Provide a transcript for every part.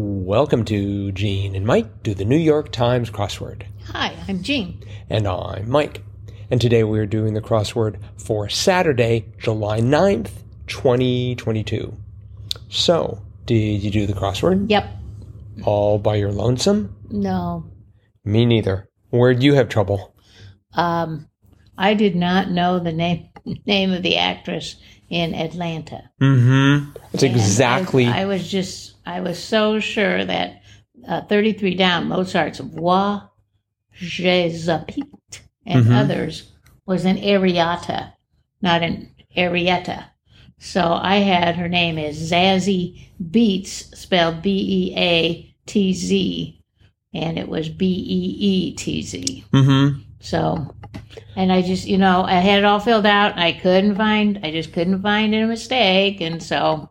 Welcome to Gene and Mike do the New York Times crossword. Hi, I'm Gene. And I'm Mike. And today we're doing the crossword for Saturday, July 9th, 2022. So, did you do the crossword? Yep. All by your lonesome? No. Me neither. Where'd you have trouble? Um, I did not know the name name of the actress in Atlanta. Mm-hmm. That's And exactly. I, I was just, I was so sure that uh, 33 Down, Mozart's Voix Jézapite and Mhm. others was an Ariata, not an Arietta. So I had her name is Zazie Beats, spelled B E A T Z, and it was B E E T Z. mm-hmm. So, and I just, you know, I had it all filled out. I couldn't find, I just couldn't find a mistake. And so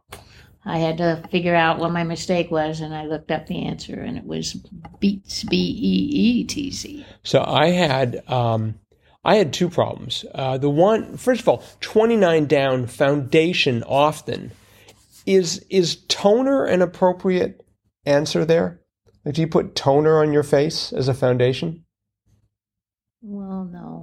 I had to figure out what my mistake was. And I looked up the answer and it was Beetz, B E E T Z. So I had um, I had two problems. Uh, the one, first of all, twenty nine down foundation often is is toner an appropriate answer there? Like, do you put toner on your face as a foundation? Well, no.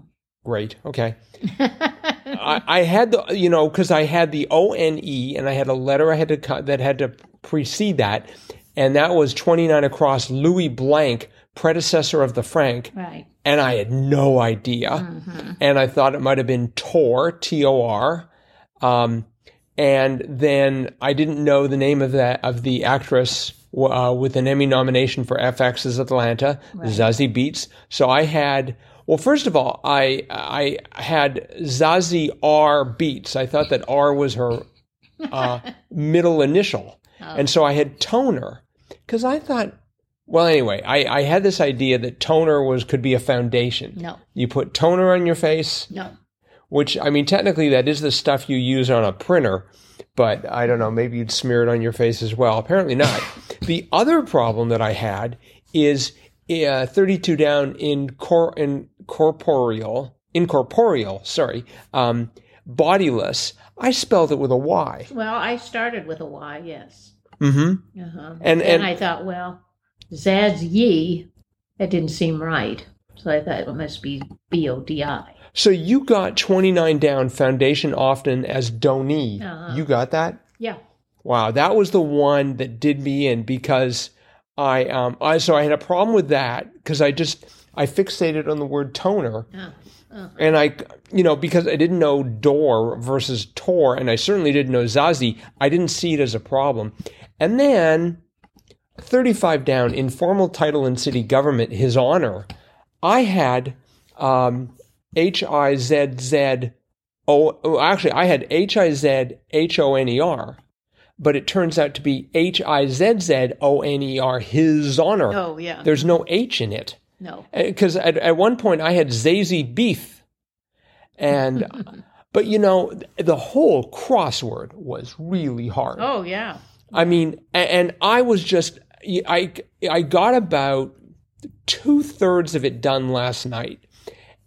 Great. Okay. I, I had the you know because I had the O N E and I had a letter I had to cut that had to precede that, and that was twenty nine across Louis Blank, predecessor of the franc. right. and I had no idea. Mm-hmm. And I thought it might have been Tor, T O R. Um, and then I didn't know the name of that of the actress uh, with an Emmy nomination for FX's Atlanta, Zazie Beetz. So I had. Well, first of all, I I had Zazie R Beats. I thought that R was her uh, middle initial, and so I had toner because I thought. Well, anyway, I, I had this idea that toner was could be a foundation. No, You put toner on your face, no. which I mean, technically that is the stuff you use on a printer, but I don't know, maybe you'd smear it on your face as well. Apparently not. the other problem that I had is uh, 32 down in cor- in corporeal, incorporeal, sorry, um, bodiless. I spelled it with a Y. Well, I started with a Y, yes. Mm-hmm. Uh-huh. And- And, I thought, well, Zazie, that didn't seem right. So I thought it must be B O D I. So you got 29 down foundation often as Doni. Uh-huh. You got that? Yeah. Wow, that was the one that did me in because I um I so I had a problem with that because I just I fixated on the word toner. Uh, uh, and I you know because I didn't know door versus tor and I certainly didn't know zazie. I didn't see it as a problem. And then 35 down informal title in city government his honor I had um H I Z Z O oh, actually I had H I Z H O N E R but it turns out to be H I Z Z O N E R his honor. Oh, yeah. there's no H in it no. Eh, because at, at one point I had Zazie beef, and but you know the whole crossword was really hard. Oh, yeah. I mean, and I was just I I got about two thirds of it done last night,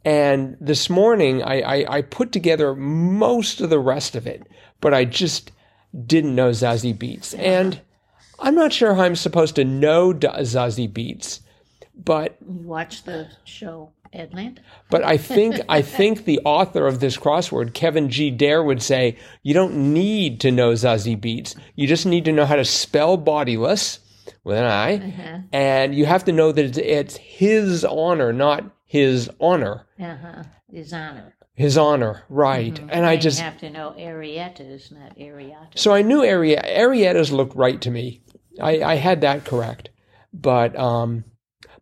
and this morning I, I I put together most of the rest of it, but I just didn't know Zazie Beetz, and I'm not sure how I'm supposed to know Zazie Beetz, but You watch the show Atlanta. but I think I think the author of this crossword, Kevin G. Der, would say you don't need to know Zazie Beetz. You just need to know how to spell bodiless with an I, Uh-huh. and you have to know that it's, it's his honor, not his honor. Uh-huh. His honor. His honor, right? And I And just have to know Arietta's, not Ariata. so I knew Ari- Arietta's looked right to me. I, I had that correct, but um,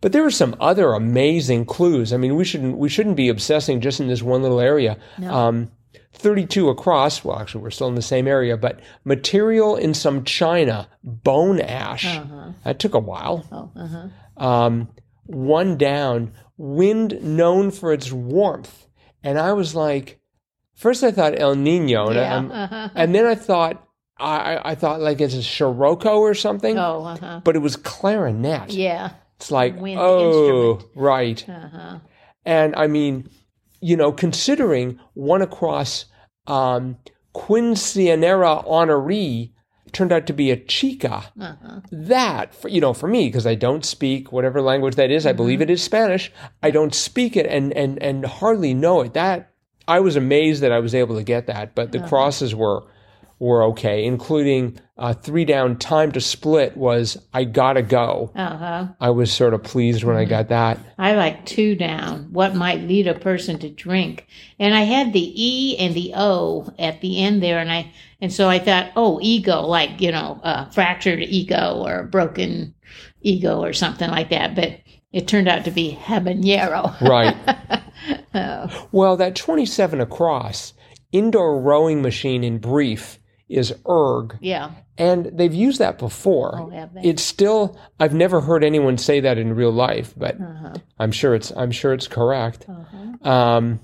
but there were some other amazing clues. I mean, we shouldn't we shouldn't be obsessing just in this one little area. No. Um, 32 across. Well, actually, we're still in the same area, but material in some china, bone ash. Uh-huh. That took a while. Oh, uh-huh. Um, one down, wind known for its warmth, and I was like, first I thought El Nino, and, Yeah. I'm- Uh-huh. and then I thought I, I- I thought like it's a Sirocco or something, Oh, uh-huh. but it was clarinet. Yeah. It's like Wind oh instrument. right, Uh-huh. and I mean, you know, considering one across um, Quinceanera honoree turned out to be a chica. Uh-huh. That, for, you know, for me, because I don't speak whatever language that is, I believe it is Spanish. I don't speak it and, and, and hardly know it. That, I was amazed that I was able to get that, but the crosses were, were okay, including uh, three down time to split was I gotta go. Uh-huh. I was sort of pleased when I got that. I like two down. What might lead a person to drink? And I had the E and the O at the end there, and I and so I thought, oh, ego, like you know, uh, fractured ego or broken ego or something like that. But it turned out to be habanero. Right. Oh, Well, that 27 across indoor rowing machine in brief is erg. yeah. And they've used that before. Oh, have they? It's still I've never heard anyone say that in real life, but Uh-huh. I'm sure it's I'm sure it's correct. Uh-huh. Um,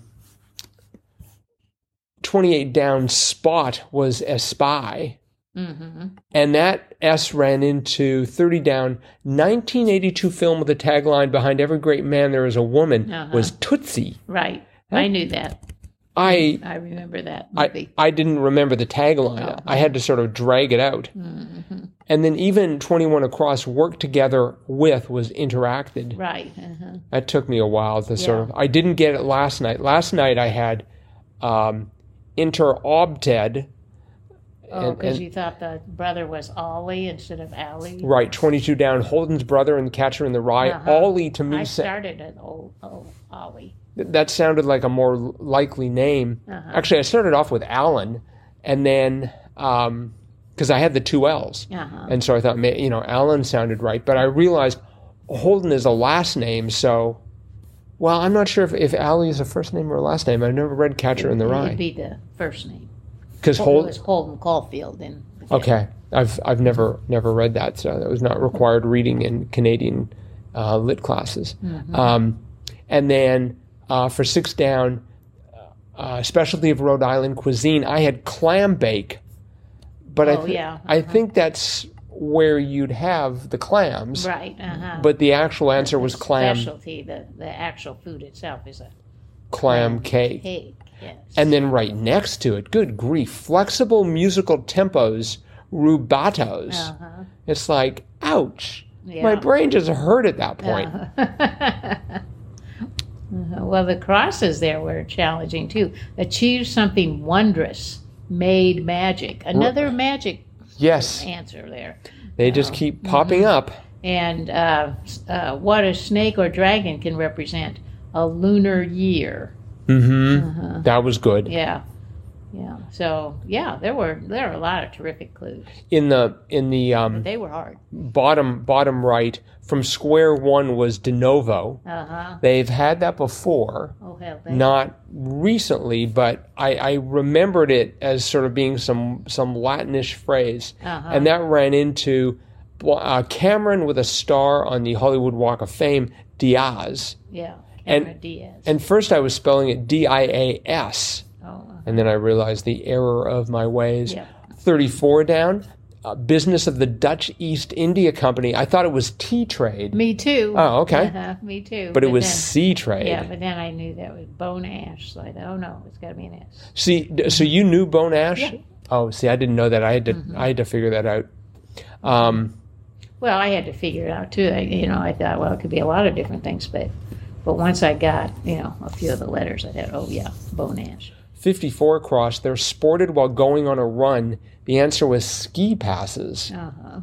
28 down spot was espy. Mm-hmm. And that S ran into 30 down 1982 film with the tagline behind every great man there is a woman Uh-huh. was Tootsie. Right. I knew that. I I remember that I, movie. I didn't remember the tagline. I had to sort of drag it out. Mm-hmm. And then even 21 Across worked together with was interacted. right. Uh-huh. That took me a while to sort of. I didn't get it last night. Last night I had um, interobted. Oh, because you thought the brother was Ollie instead of Allie. Right, 22 down. Holden's brother and Catcher in the Rye. Uh-huh. Ollie to I me, sa- started at old, oh, Ollie. That sounded like a more likely name. Uh-huh. Actually, I started off with Alan, and then because I had the two L's. Uh-huh. And so I thought, you know, Alan sounded right. But I realized Holden is a last name. So, well, I'm not sure if, if Allie is a first name or a last name. I've never read Catcher in the Rye. It'd be the first name. Because It Holden. was Holden Caulfield. And Okay. I've, I've never never read that. So that was not required reading in Canadian uh, lit classes. Mm-hmm. Um, and then uh, for six down, uh, specialty of Rhode Island cuisine, I had clam bake. But I, Oh, thi- yeah. I think that's where you'd have the clams. Right. Uh-huh. But the actual answer was clam Specialty. The, the actual food itself is a clam cake. cake. Yes. And then right next to it, good grief, flexible musical tempos, rubatos. uh-huh. It's like, ouch. Yeah. My brain just hurt at that point. Uh, well, the crosses there were challenging too. Achieve something wondrous, made magic. Another magic Yes, answer there. they just keep popping up. And uh, uh, what a snake or dragon can represent a lunar year. hmm That was good. Yeah, yeah. So yeah, there were there were a lot of terrific clues. In the in the um, They were hard. bottom bottom right, from square one was de novo. Uh huh. They've had that before, Oh hell, they, not recently, but I, I remembered it as sort of being some some Latinish phrase, Uh-huh. and that ran into uh, Cameron with a star on the Hollywood Walk of Fame, Diaz. yeah. and- Diaz. And first I was spelling it D I A S, oh, and then I realized the error of my ways. yeah. 34 down, uh, business of the Dutch East India Company. I thought it was tea trade, Me too. Oh, okay. Uh-huh. Me too. but it was then- sea trade. Yeah, but then I knew that was bone ash. So I thought, oh no, it's got to be an S. See, d- so you knew Bone Ash? Yeah. Mm-hmm. Oh, see, I didn't know that. I had to, I had to figure that out. Um, Well, I had to figure it out too. I, you know, I thought, well, it could be a lot of different things, but but once I got, you know, a few of the letters, I thought, oh yeah, bone ash. 54 across. They're sported while going on a run. The answer was ski passes. Uh huh.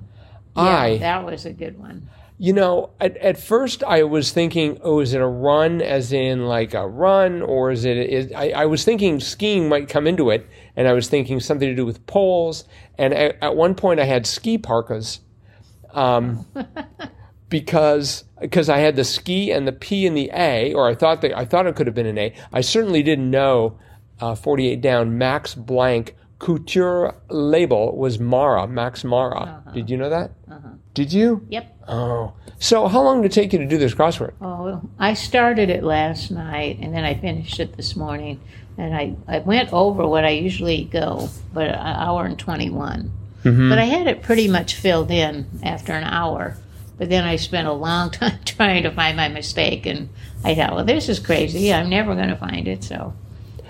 I, that was a good one. you know, at, at first I was thinking, oh, is it a run as in like a run, or is it? Is, I, I was thinking skiing might come into it, and I was thinking something to do with poles. And at, at one point I had ski parkas. Um, because because I had the ski and the P and the A, or I thought that I thought it could have been an A. I certainly didn't know. Uh, Forty eight down, Max Blank couture label was Mara, Max Mara. Did you know that? Uh-huh. Did you? Yep. Oh, so how long did it take you to do this crossword? Oh, I started it last night and then I finished it this morning. And I, I went over what I usually go, but an hour and 21. Mm-hmm. But I had it pretty much filled in after an hour. But then I spent a long time trying to find my mistake. And I thought, well, this is crazy. I'm never going to find it. So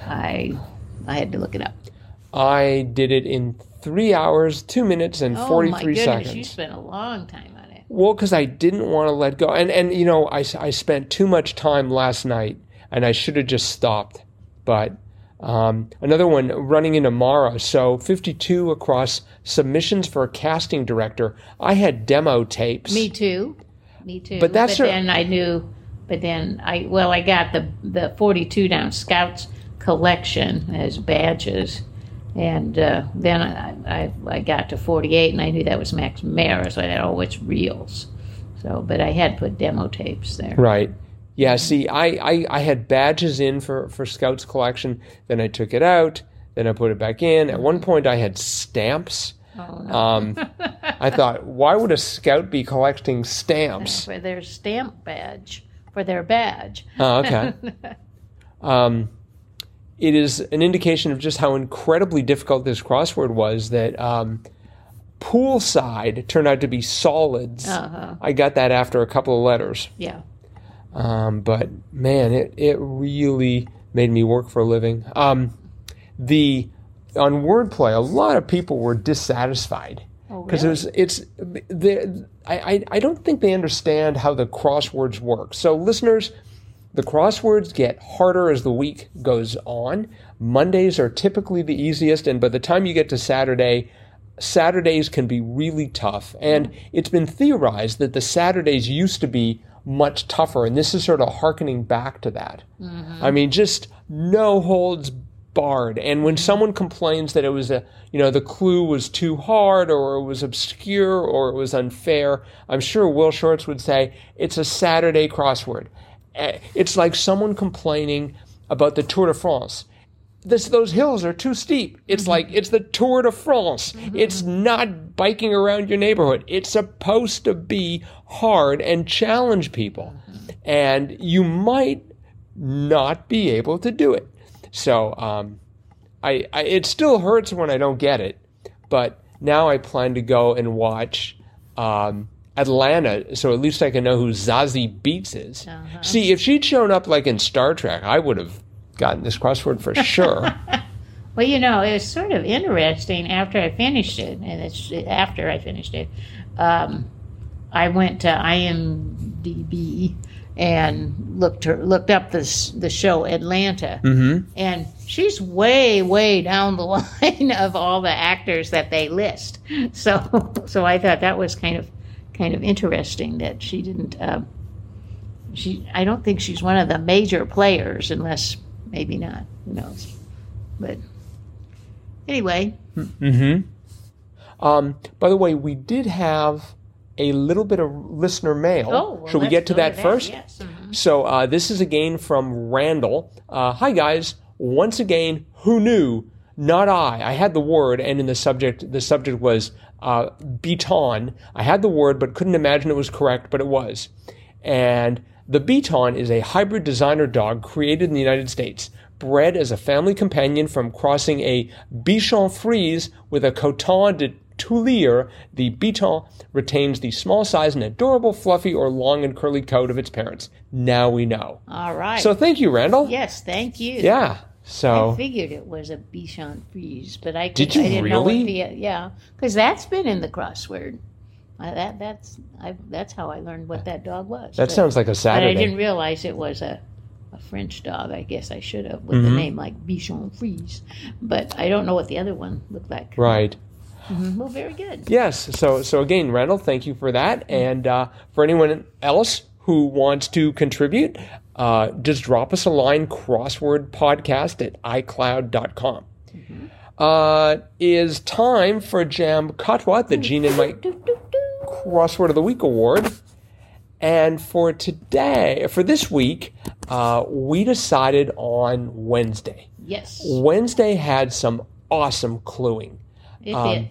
I, I had to look it up. I did it in three hours, two minutes, and Oh my 43 goodness, seconds. you spent a long time on it. Well, because I didn't want to let go. And, and you know, I, I spent too much time last night and I should have just stopped. But um, another one running into Mara. So 52 across submissions for a casting director. I had demo tapes. Me too. Me too. But that's but her- then I knew. But then I well I got the the forty two down Scouts collection as badges, and uh, then I, I I got to forty eight and I knew that was Max Mara, so I thought oh it's reels. So but I had put demo tapes there. Right. Yeah, see, I, I, I had badges in for, for Scouts collection, then I took it out, then I put it back in. At one point, I had stamps. Oh, no. Um, I thought, why would a Scout be collecting stamps? for their stamp badge, for their badge. Oh, okay. um, it is an indication of just how incredibly difficult this crossword was that um, poolside turned out to be solids. Uh-huh. I got that after a couple of letters. Yeah. Um, but man, it, it really made me work for a living. Um, the on wordplay, a lot of people were dissatisfied Oh, because really? it was it's I, I I don't think they understand how the crosswords work. So listeners, the crosswords get harder as the week goes on. Mondays are typically the easiest, and by the time you get to Saturday, Saturdays can be really tough. And it's been theorized that the Saturdays used to be much tougher, and this is sort of harkening back to that. Mm-hmm. I mean, just no holds barred. And when someone complains that it was a, you know, the clue was too hard or it was obscure or it was unfair, I'm sure Will Shortz would say it's a Saturday crossword. It's like someone complaining about the Tour de France. This, those hills are too steep. It's like it's the Tour de France. It's not biking around your neighborhood. It's supposed to be hard and challenge people. And you might not be able to do it. So um, I, I it still hurts when I don't get it, but now I plan to go and watch um, Atlanta, so at least I can know who Zazie Beetz is. See, if she'd shown up like in Star Trek, I would have gotten this crossword for sure. Well, you know, it was sort of interesting after I finished it, and it's after I finished it. Um, I went to IMDb and looked her, looked up this the show Atlanta, mm-hmm. and she's way way down the line of all the actors that they list. So so I thought that was kind of kind of interesting that she didn't. Uh, she I don't think she's one of the major players, unless maybe not. Who knows? But anyway, Mm-hmm. Um, by the way, we did have a little bit of listener mail. oh, well, Should we get to that first? Yes. mhm. So uh, this is again from Randall. Uh, Hi guys. Once again, who knew? Not I. I had the word, and in the subject, the subject was uh, Beton. I had the word, but couldn't imagine it was correct, but it was. And the Beton is a hybrid designer dog created in the United States, bred as a family companion from crossing a Bichon Frise with a Coton de Tulear, the Beton retains the small size and adorable, fluffy, or long and curly coat of its parents. Now we know. All right. So thank you, Randall. yes, thank you. Yeah. I figured it was a Bichon Frise, but I did you I didn't really? know the yeah, because that's been in the crossword. That that's I, that's how I learned what that dog was. that But- sounds like a But I didn't realize it was a, a French dog. I guess I should have with the Mhm. name like Bichon Frise, but I don't know what the other one looked like. Right. Mhm. Well, very good. Yes. So so again, Randall, thank you for that. And uh, for anyone else who wants to contribute, uh, just drop us a line crossword podcast at iCloud.com. Uh, is time for Jam Katwa, the Gene and Mike. Crossword of the Week award. And for today, for this week, uh, we decided on Wednesday. Yes, Wednesday had some awesome cluing. it Um, did.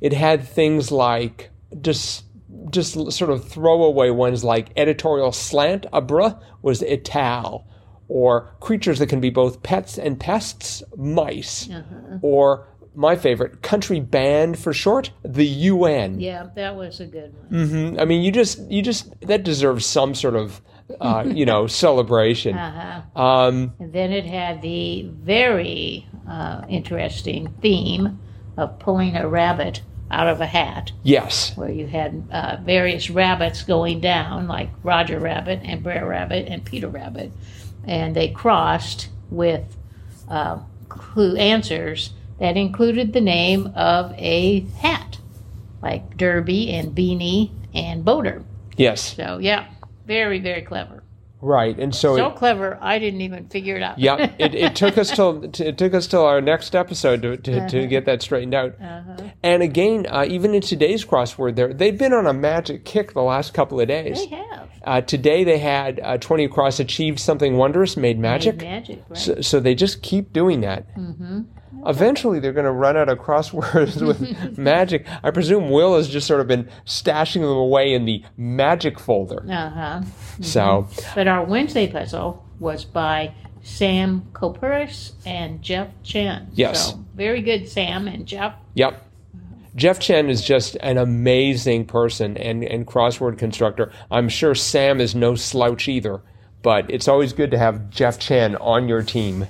It had things like just just sort of throwaway ones like editorial slant abra was ital, or creatures that can be both pets and pests, mice, Uh-huh. or my favorite, country band for short, the UN. Yeah, that was a good one. hmm I mean, you just you just that deserves some sort of uh, you know celebration. Uh-huh. Um, And then it had the very uh, interesting theme of pulling a rabbit out of a hat, Yes. where you had uh, various rabbits going down, like Roger Rabbit and Brer Rabbit and Peter Rabbit, and they crossed with uh, clue answers that included the name of a hat, like Derby and Beanie and Boater. Yes. So yeah, very very clever. Right. And so, So it, clever, I didn't even figure it out. yeah, it, it took us till it took us till our next episode to, to, to get that straightened out. Uh-huh. And again, uh, even in today's crossword, there they've been on a magic kick the last couple of days. They have Uh, today they had uh, 20 across achieved something wondrous, made magic. Made magic, right? So, so they just keep doing that. mm-hmm. Eventually, they're going to run out of crosswords with magic. I presume Will has just sort of been stashing them away in the magic folder. Uh huh. So, But our Wednesday puzzle was by Sam Kopuris and Jeff Chen. Yes. So very good, Sam and Jeff. yep. Jeff Chen is just an amazing person and, and crossword constructor. I'm sure Sam is no slouch either, but it's always good to have Jeff Chen on your team.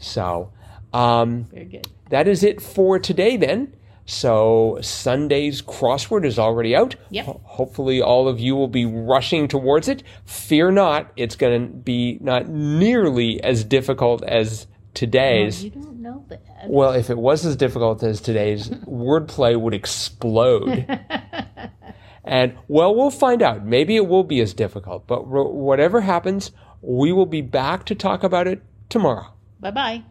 So, um, Very good. that is it for today then. So Sunday's crossword is already out. Yep. Ho- hopefully all of you will be rushing towards it. Fear not, it's going to be not nearly as difficult as today's. You don't know that. Well, if it was as difficult as today's, wordplay would explode. and well, we'll find out. Maybe it will be as difficult, but wh- whatever happens, we will be back to talk about it tomorrow. Bye bye.